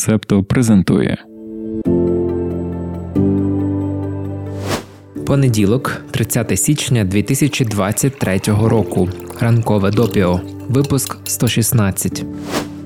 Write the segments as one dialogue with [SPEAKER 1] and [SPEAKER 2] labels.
[SPEAKER 1] Септо презентує.
[SPEAKER 2] Понеділок, 30 січня 2023 року. Ранкове допіо. Випуск 116.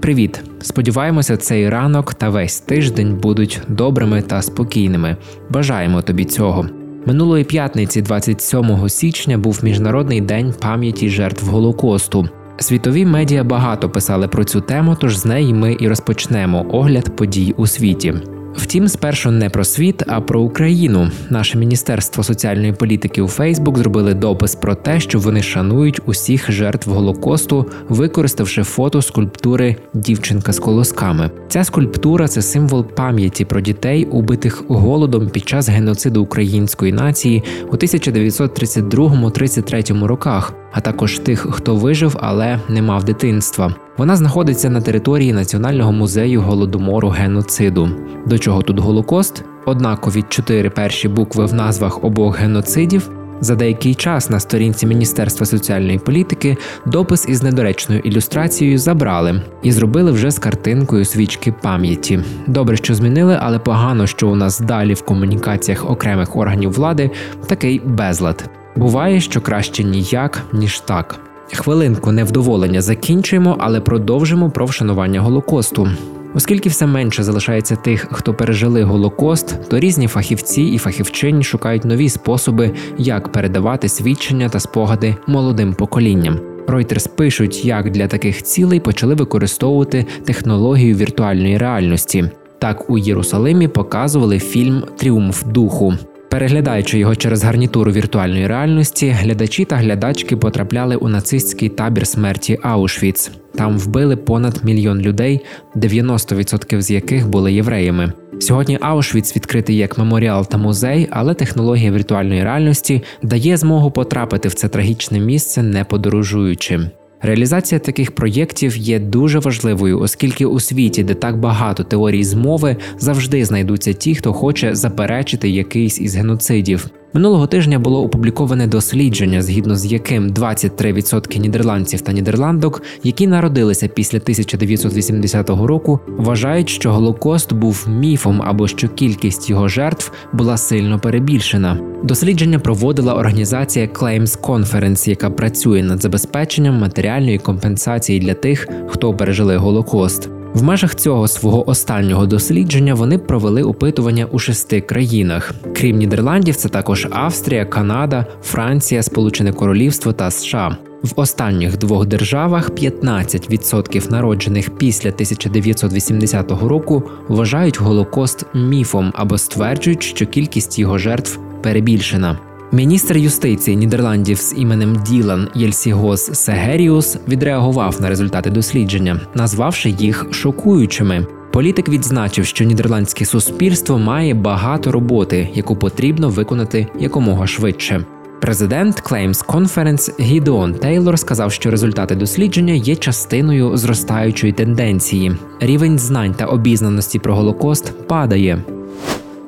[SPEAKER 2] Привіт! Сподіваємося, цей ранок та весь тиждень будуть добрими та спокійними. Бажаємо тобі цього. Минулої п'ятниці, 27 січня, був міжнародний день пам'яті жертв Голокосту. Світові медіа багато писали про цю тему, тож з неї ми і розпочнемо огляд подій у світі. Втім, спершу не про світ, а про Україну. Наше міністерство соціальної політики у Фейсбук зробили допис про те, що вони шанують усіх жертв голокосту, використавши фото скульптури Дівчинка з колосками. Ця скульптура це символ пам'яті про дітей, убитих голодом під час геноциду української нації у 1932-33 роках, а також тих, хто вижив, але не мав дитинства. Вона знаходиться на території Національного музею голодомору геноциду. До чого тут Голокост? Однакові чотири перші букви в назвах обох геноцидів. За деякий час на сторінці Міністерства соціальної політики допис із недоречною ілюстрацією забрали і зробили вже з картинкою свічки пам'яті. Добре, що змінили, але погано, що у нас далі в комунікаціях окремих органів влади такий безлад. Буває, що краще ніяк ніж так. Хвилинку невдоволення закінчуємо, але продовжимо про вшанування голокосту. Оскільки все менше залишається тих, хто пережили голокост, то різні фахівці і фахівчині шукають нові способи, як передавати свідчення та спогади молодим поколінням. Reuters пишуть, як для таких цілей почали використовувати технологію віртуальної реальності. Так у Єрусалимі показували фільм Тріумф духу. Переглядаючи його через гарнітуру віртуальної реальності, глядачі та глядачки потрапляли у нацистський табір смерті Аушвіц. Там вбили понад мільйон людей, 90% з яких були євреями. Сьогодні Аушвіц відкритий як меморіал та музей, але технологія віртуальної реальності дає змогу потрапити в це трагічне місце, не подорожуючи. Реалізація таких проєктів є дуже важливою, оскільки у світі, де так багато теорій змови, завжди знайдуться ті, хто хоче заперечити якийсь із геноцидів. Минулого тижня було опубліковане дослідження, згідно з яким 23% нідерландців та нідерландок, які народилися після 1980 року, вважають, що Голокост був міфом або що кількість його жертв була сильно перебільшена. Дослідження проводила організація Claims Conference, яка працює над забезпеченням матеріальної компенсації для тих, хто пережили Голокост. В межах цього свого останнього дослідження вони провели опитування у шести країнах. Крім Нідерландів, це також Австрія, Канада, Франція, Сполучене Королівство та США. В останніх двох державах 15% народжених після 1980 року вважають Голокост міфом або стверджують, що кількість його жертв перебільшена. Міністр юстиції Нідерландів з іменем Ділан Єльсігос Сегеріус відреагував на результати дослідження, назвавши їх шокуючими. Політик відзначив, що нідерландське суспільство має багато роботи, яку потрібно виконати якомога швидше. Президент Claims Conference Гідеон Тейлор сказав, що результати дослідження є частиною зростаючої тенденції. Рівень знань та обізнаності про Голокост падає.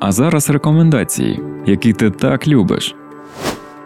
[SPEAKER 1] А зараз рекомендації, які ти так любиш.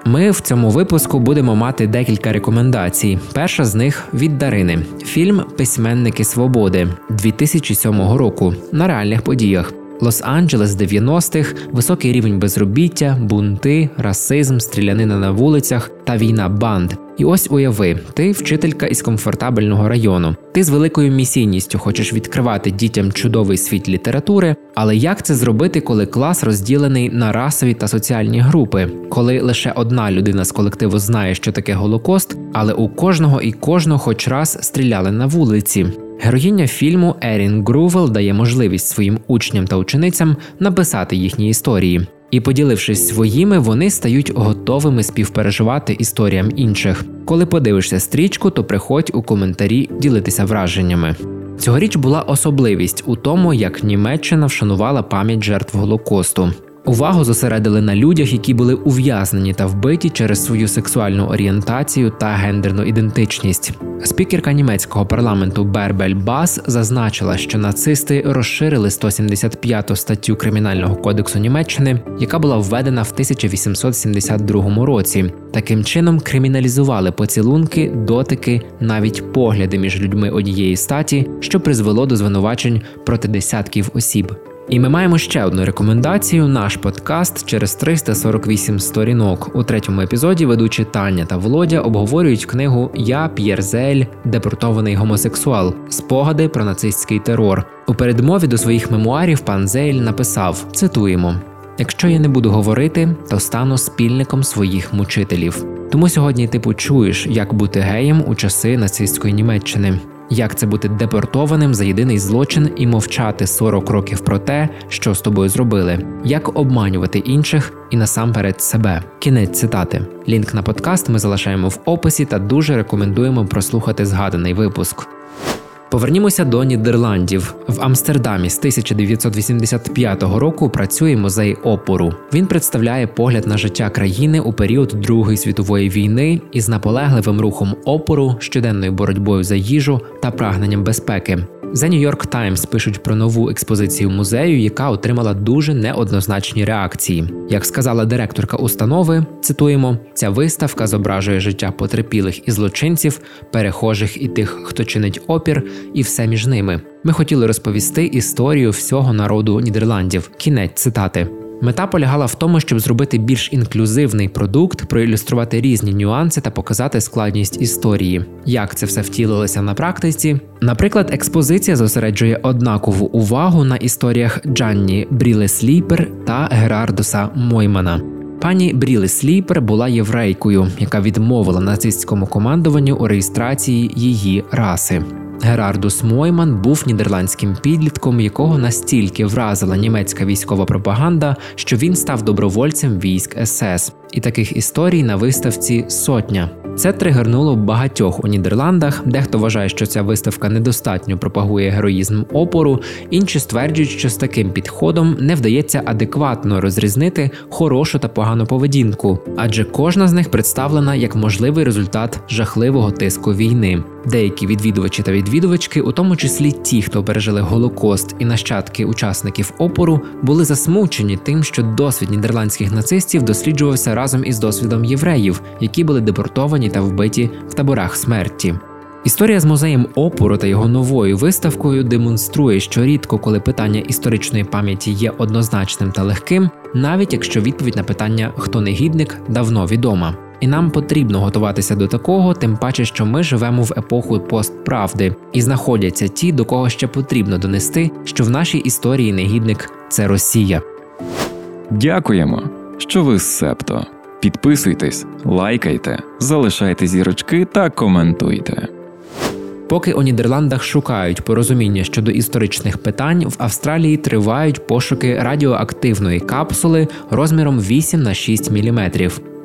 [SPEAKER 2] Ми в цьому випуску будемо мати декілька рекомендацій. Перша з них від Дарини: фільм Письменники свободи 2007 року на реальних подіях. Лос-Анджелес 90-х, високий рівень безробіття, бунти, расизм, стрілянина на вулицях та війна банд. І ось уяви, ти вчителька із комфортабельного району. Ти з великою місійністю хочеш відкривати дітям чудовий світ літератури, але як це зробити, коли клас розділений на расові та соціальні групи, коли лише одна людина з колективу знає, що таке голокост, але у кожного і кожного хоч раз стріляли на вулиці. Героїня фільму Ерін Грувел дає можливість своїм учням та ученицям написати їхні історії. І, поділившись своїми, вони стають готовими співпереживати історіям інших. Коли подивишся стрічку, то приходь у коментарі ділитися враженнями. Цьогоріч була особливість у тому, як Німеччина вшанувала пам'ять жертв Голокосту. Увагу зосередили на людях, які були ув'язнені та вбиті через свою сексуальну орієнтацію та гендерну ідентичність. Спікерка німецького парламенту Бербель Бас зазначила, що нацисти розширили 175 статтю кримінального кодексу Німеччини, яка була введена в 1872 році. Таким чином криміналізували поцілунки, дотики, навіть погляди між людьми однієї статі, що призвело до звинувачень проти десятків осіб. І ми маємо ще одну рекомендацію: наш подкаст через 348 сторінок. У третьому епізоді ведучі Таня та Володя обговорюють книгу Я П'єр Зель, депортований гомосексуал, спогади про нацистський терор. У передмові до своїх мемуарів пан Зейль написав: цитуємо. Якщо я не буду говорити, то стану спільником своїх мучителів. Тому сьогодні ти почуєш, як бути геєм у часи нацистської Німеччини. Як це бути депортованим за єдиний злочин і мовчати 40 років про те, що з тобою зробили, як обманювати інших і насамперед себе? Кінець цитати. Лінк на подкаст ми залишаємо в описі та дуже рекомендуємо прослухати згаданий випуск. Повернімося до Нідерландів. В Амстердамі з 1985 року працює музей опору. Він представляє погляд на життя країни у період Другої світової війни із наполегливим рухом опору, щоденною боротьбою за їжу та прагненням безпеки. The New York Times пишуть про нову експозицію музею, яка отримала дуже неоднозначні реакції. Як сказала директорка установи, цитуємо: ця виставка зображує життя потерпілих і злочинців, перехожих і тих, хто чинить опір, і все між ними. Ми хотіли розповісти історію всього народу Нідерландів. Кінець цитати. Мета полягала в тому, щоб зробити більш інклюзивний продукт, проілюструвати різні нюанси та показати складність історії. Як це все втілилося на практиці? Наприклад, експозиція зосереджує однакову увагу на історіях Джанні Бріле Сліпер та Герардуса Моймана. Пані Бріле Сліпер була єврейкою, яка відмовила нацистському командуванню у реєстрації її раси. Герардус Мойман був нідерландським підлітком, якого настільки вразила німецька військова пропаганда, що він став добровольцем військ СС. І таких історій на виставці сотня. Це тригернуло багатьох у Нідерландах. Дехто вважає, що ця виставка недостатньо пропагує героїзм опору. Інші стверджують, що з таким підходом не вдається адекватно розрізнити хорошу та погану поведінку, адже кожна з них представлена як можливий результат жахливого тиску війни. Деякі відвідувачі та відвідувачки, у тому числі ті, хто пережили голокост і нащадки учасників опору, були засмучені тим, що досвід нідерландських нацистів досліджувався разом із досвідом євреїв, які були депортовані та вбиті в таборах смерті. Історія з музеєм опору та його новою виставкою демонструє, що рідко, коли питання історичної пам'яті є однозначним та легким, навіть якщо відповідь на питання хто негідник давно відома. І нам потрібно готуватися до такого, тим паче, що ми живемо в епоху постправди, і знаходяться ті, до кого ще потрібно донести, що в нашій історії негідник це Росія.
[SPEAKER 1] Дякуємо, що ви з Септо. Підписуйтесь, лайкайте, залишайте зірочки та коментуйте.
[SPEAKER 2] Поки у Нідерландах шукають порозуміння щодо історичних питань, в Австралії тривають пошуки радіоактивної капсули розміром 8 на 6 мм.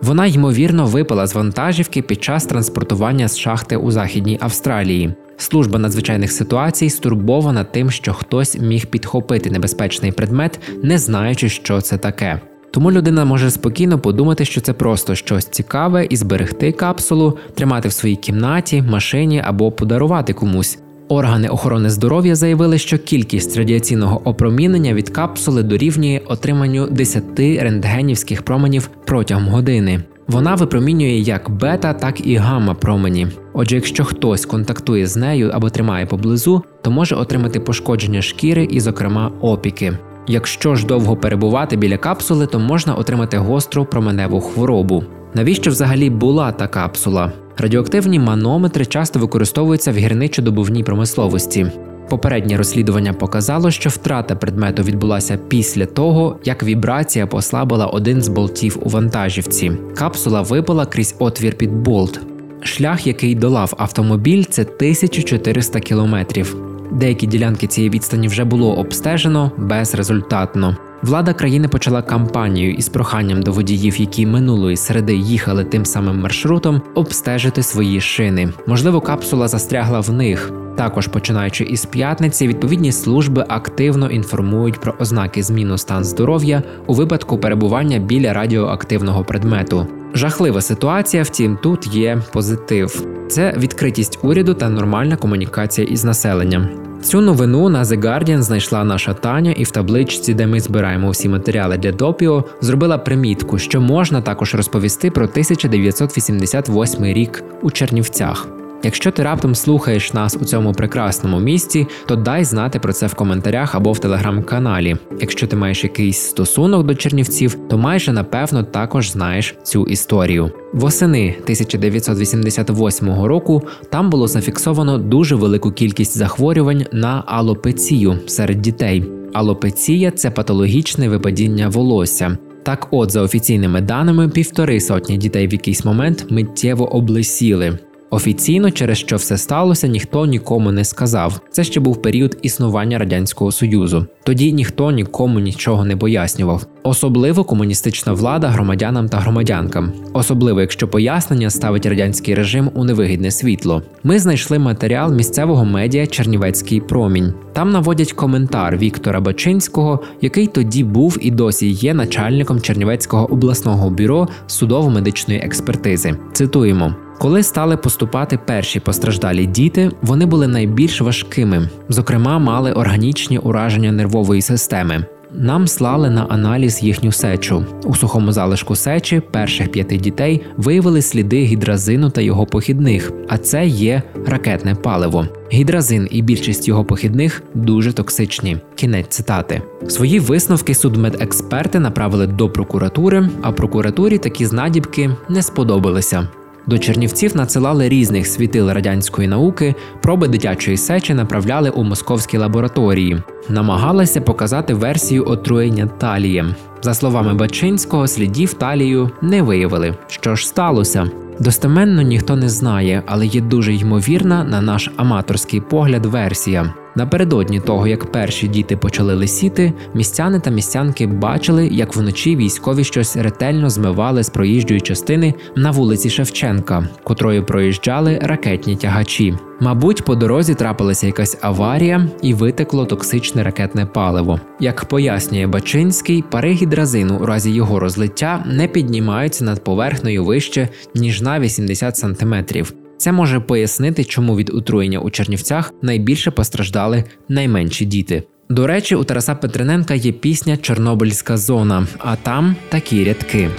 [SPEAKER 2] Вона ймовірно випала з вантажівки під час транспортування з шахти у Західній Австралії. Служба надзвичайних ситуацій стурбована тим, що хтось міг підхопити небезпечний предмет, не знаючи, що це таке. Тому людина може спокійно подумати, що це просто щось цікаве і зберегти капсулу, тримати в своїй кімнаті, машині або подарувати комусь. Органи охорони здоров'я заявили, що кількість радіаційного опромінення від капсули дорівнює отриманню 10 рентгенівських променів протягом години. Вона випромінює як бета, так і гамма промені. Отже, якщо хтось контактує з нею або тримає поблизу, то може отримати пошкодження шкіри і, зокрема, опіки. Якщо ж довго перебувати біля капсули, то можна отримати гостру променеву хворобу. Навіщо взагалі була та капсула? Радіоактивні манометри часто використовуються в гірничо-добувній промисловості. Попереднє розслідування показало, що втрата предмету відбулася після того, як вібрація послабила один з болтів у вантажівці. Капсула випала крізь отвір під болт. Шлях, який долав автомобіль, це 1400 кілометрів. Деякі ділянки цієї відстані вже було обстежено безрезультатно. Влада країни почала кампанію із проханням до водіїв, які минулої середи їхали тим самим маршрутом, обстежити свої шини. Можливо, капсула застрягла в них. Також починаючи із п'ятниці, відповідні служби активно інформують про ознаки зміну стан здоров'я у випадку перебування біля радіоактивного предмету. Жахлива ситуація, втім, тут є позитив: це відкритість уряду та нормальна комунікація із населенням. Цю новину на The Guardian знайшла наша Таня, і в табличці, де ми збираємо всі матеріали для допіо, зробила примітку, що можна також розповісти про 1988 рік у Чернівцях. Якщо ти раптом слухаєш нас у цьому прекрасному місці, то дай знати про це в коментарях або в телеграм-каналі. Якщо ти маєш якийсь стосунок до чернівців, то майже напевно також знаєш цю історію. Восени 1988 року там було зафіксовано дуже велику кількість захворювань на алопецію серед дітей. Алопеція це патологічне випадіння волосся. Так, от, за офіційними даними, півтори сотні дітей в якийсь момент миттєво облесіли. Офіційно, через що все сталося, ніхто нікому не сказав. Це ще був період існування радянського союзу. Тоді ніхто нікому нічого не пояснював. Особливо комуністична влада громадянам та громадянкам, особливо якщо пояснення ставить радянський режим у невигідне світло. Ми знайшли матеріал місцевого медіа Чернівецький промінь. Там наводять коментар Віктора Бачинського, який тоді був і досі є начальником Чернівецького обласного бюро судово-медичної експертизи. Цитуємо. Коли стали поступати перші постраждалі діти, вони були найбільш важкими, зокрема, мали органічні ураження нервової системи. Нам слали на аналіз їхню сечу. У сухому залишку сечі перших п'яти дітей виявили сліди гідразину та його похідних, а це є ракетне паливо. Гідразин і більшість його похідних дуже токсичні. Кінець цитати. Свої висновки судмедексперти направили до прокуратури, а прокуратурі такі знадібки не сподобалися. До Чернівців надсилали різних світил радянської науки, проби дитячої сечі направляли у московські лабораторії, намагалися показати версію отруєння талієм. За словами Бачинського, слідів талію не виявили. Що ж сталося? Достеменно ніхто не знає, але є дуже ймовірна на наш аматорський погляд версія. Напередодні того, як перші діти почали лисіти, містяни та містянки бачили, як вночі військові щось ретельно змивали з проїжджої частини на вулиці Шевченка, котрою проїжджали ракетні тягачі. Мабуть, по дорозі трапилася якась аварія і витекло токсичне ракетне паливо. Як пояснює Бачинський, пари гідразину у разі його розлиття не піднімаються над поверхнею вище ніж на 80 сантиметрів. Це може пояснити, чому від отруєння у Чернівцях найбільше постраждали найменші діти. До речі, у Тараса Петрененка є пісня Чорнобильська зона, а там такі рядки.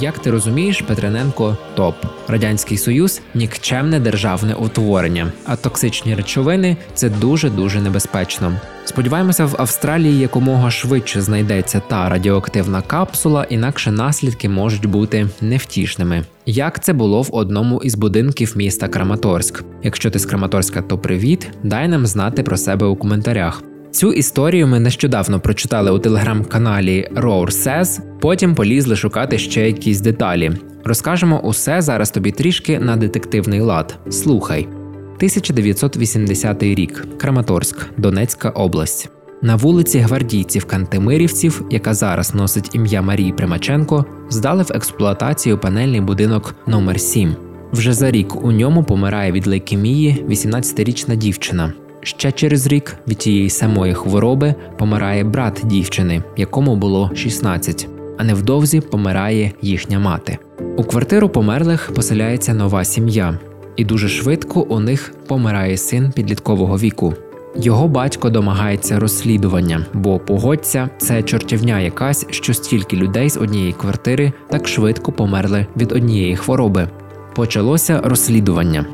[SPEAKER 2] Як ти розумієш, Петрененко топ. Радянський Союз нікчемне державне утворення, а токсичні речовини це дуже дуже небезпечно. Сподіваємося, в Австралії якомога швидше знайдеться та радіоактивна капсула, інакше наслідки можуть бути невтішними. Як це було в одному із будинків міста Краматорськ. Якщо ти з Краматорська, то привіт, дай нам знати про себе у коментарях. Цю історію ми нещодавно прочитали у телеграм-каналі Roar Says, потім полізли шукати ще якісь деталі. Розкажемо усе зараз тобі трішки на детективний лад. Слухай. 1980 рік, Краматорськ, Донецька область. На вулиці гвардійців Кантемирівців, яка зараз носить ім'я Марії Примаченко, здали в експлуатацію панельний будинок номер 7 Вже за рік у ньому помирає від лейкемії 18-річна дівчина. Ще через рік від тієї самої хвороби помирає брат дівчини, якому було 16, а невдовзі помирає їхня мати. У квартиру померлих поселяється нова сім'я, і дуже швидко у них помирає син підліткового віку. Його батько домагається розслідування, бо погодься, це чортівня якась, що стільки людей з однієї квартири так швидко померли від однієї хвороби. Почалося розслідування.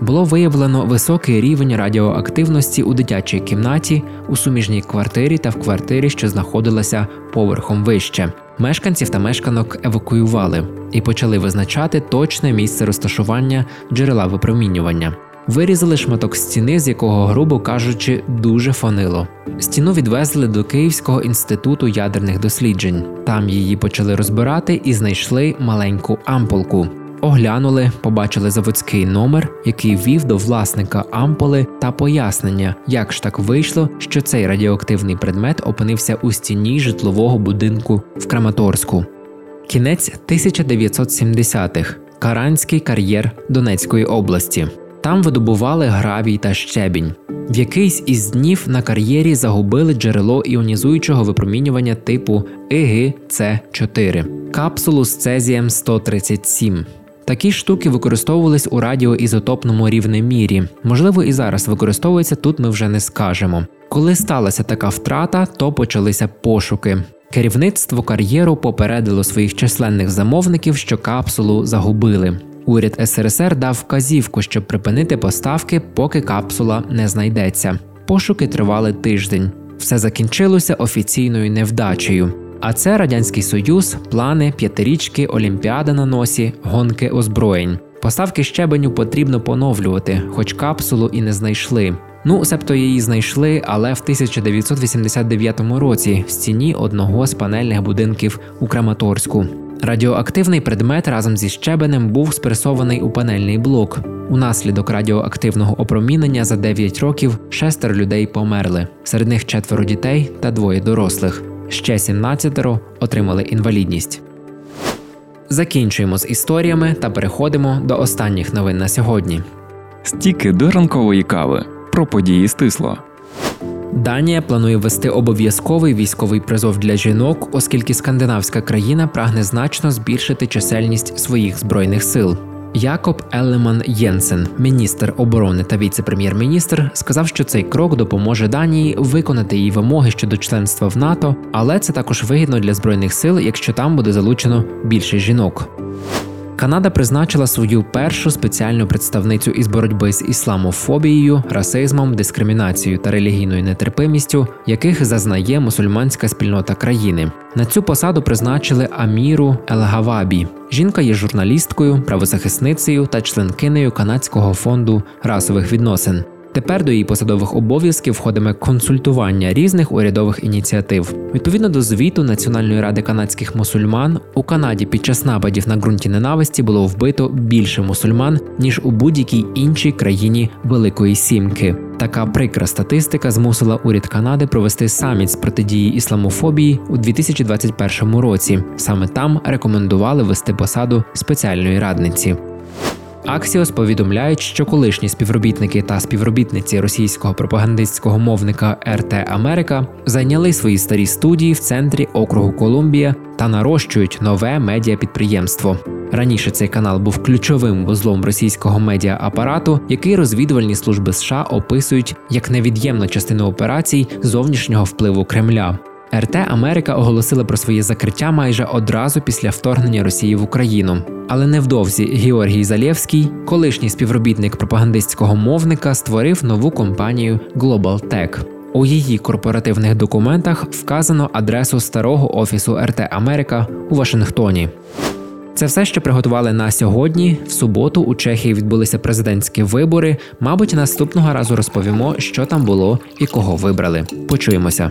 [SPEAKER 2] Було виявлено високий рівень радіоактивності у дитячій кімнаті, у суміжній квартирі та в квартирі, що знаходилася поверхом вище. Мешканців та мешканок евакуювали і почали визначати точне місце розташування джерела випромінювання. Вирізали шматок стіни, з якого, грубо кажучи, дуже фонило. Стіну відвезли до Київського інституту ядерних досліджень. Там її почали розбирати і знайшли маленьку ампулку. Оглянули, побачили заводський номер, який вів до власника ампули, та пояснення, як ж так вийшло, що цей радіоактивний предмет опинився у стіні житлового будинку в Краматорську. Кінець 1970-х. Каранський кар'єр Донецької області. Там видобували гравій та щебінь. В якийсь із днів на кар'єрі загубили джерело іонізуючого випромінювання типу ІГЦ4, капсулу з цезієм 137. Такі штуки використовувались у радіоізотопному рівнемірі. Можливо, і зараз використовується тут ми вже не скажемо. Коли сталася така втрата, то почалися пошуки. Керівництво кар'єру попередило своїх численних замовників, що капсулу загубили. Уряд СРСР дав вказівку, щоб припинити поставки, поки капсула не знайдеться. Пошуки тривали тиждень. Все закінчилося офіційною невдачею. А це радянський союз, плани, п'ятирічки, олімпіада на носі, гонки озброєнь. Поставки щебеню потрібно поновлювати, хоч капсулу і не знайшли. Ну, себто її знайшли, але в 1989 році в стіні одного з панельних будинків у Краматорську. Радіоактивний предмет разом зі щебенем був спресований у панельний блок. Унаслідок радіоактивного опромінення за 9 років шестеро людей померли, серед них четверо дітей та двоє дорослих. Ще 17 отримали інвалідність. Закінчуємо з історіями та переходимо до останніх новин на сьогодні.
[SPEAKER 1] Стіки до ранкової кави про події стисло.
[SPEAKER 2] Данія планує ввести обов'язковий військовий призов для жінок, оскільки скандинавська країна прагне значно збільшити чисельність своїх збройних сил. Якоб Елеман Єнсен, міністр оборони та віце-прем'єр-міністр, сказав, що цей крок допоможе Данії виконати її вимоги щодо членства в НАТО, але це також вигідно для збройних сил, якщо там буде залучено більше жінок. Канада призначила свою першу спеціальну представницю із боротьби з ісламофобією, расизмом, дискримінацією та релігійною нетерпимістю, яких зазнає мусульманська спільнота країни. На цю посаду призначили Аміру Елгавабі. Жінка є журналісткою, правозахисницею та членкинею канадського фонду расових відносин. Тепер до її посадових обов'язків входиме консультування різних урядових ініціатив. Відповідно до звіту Національної ради канадських мусульман у Канаді під час нападів на ґрунті ненависті було вбито більше мусульман ніж у будь-якій іншій країні Великої Сімки. Така прикра статистика змусила уряд Канади провести саміт з протидії ісламофобії у 2021 році. Саме там рекомендували вести посаду спеціальної радниці. Аксіос повідомляють, що колишні співробітники та співробітниці російського пропагандистського мовника РТ Америка зайняли свої старі студії в центрі округу Колумбія та нарощують нове медіапідприємство. Раніше цей канал був ключовим вузлом російського медіаапарату, який розвідувальні служби США описують як невід'ємну частину операцій зовнішнього впливу Кремля. РТ Америка оголосила про своє закриття майже одразу після вторгнення Росії в Україну. Але невдовзі Георгій Залєвський, колишній співробітник пропагандистського мовника, створив нову компанію Global Tech. У її корпоративних документах вказано адресу старого офісу РТ Америка у Вашингтоні. Це все, що приготували на сьогодні. В суботу у Чехії відбулися президентські вибори. Мабуть, наступного разу розповімо, що там було і кого вибрали. Почуємося.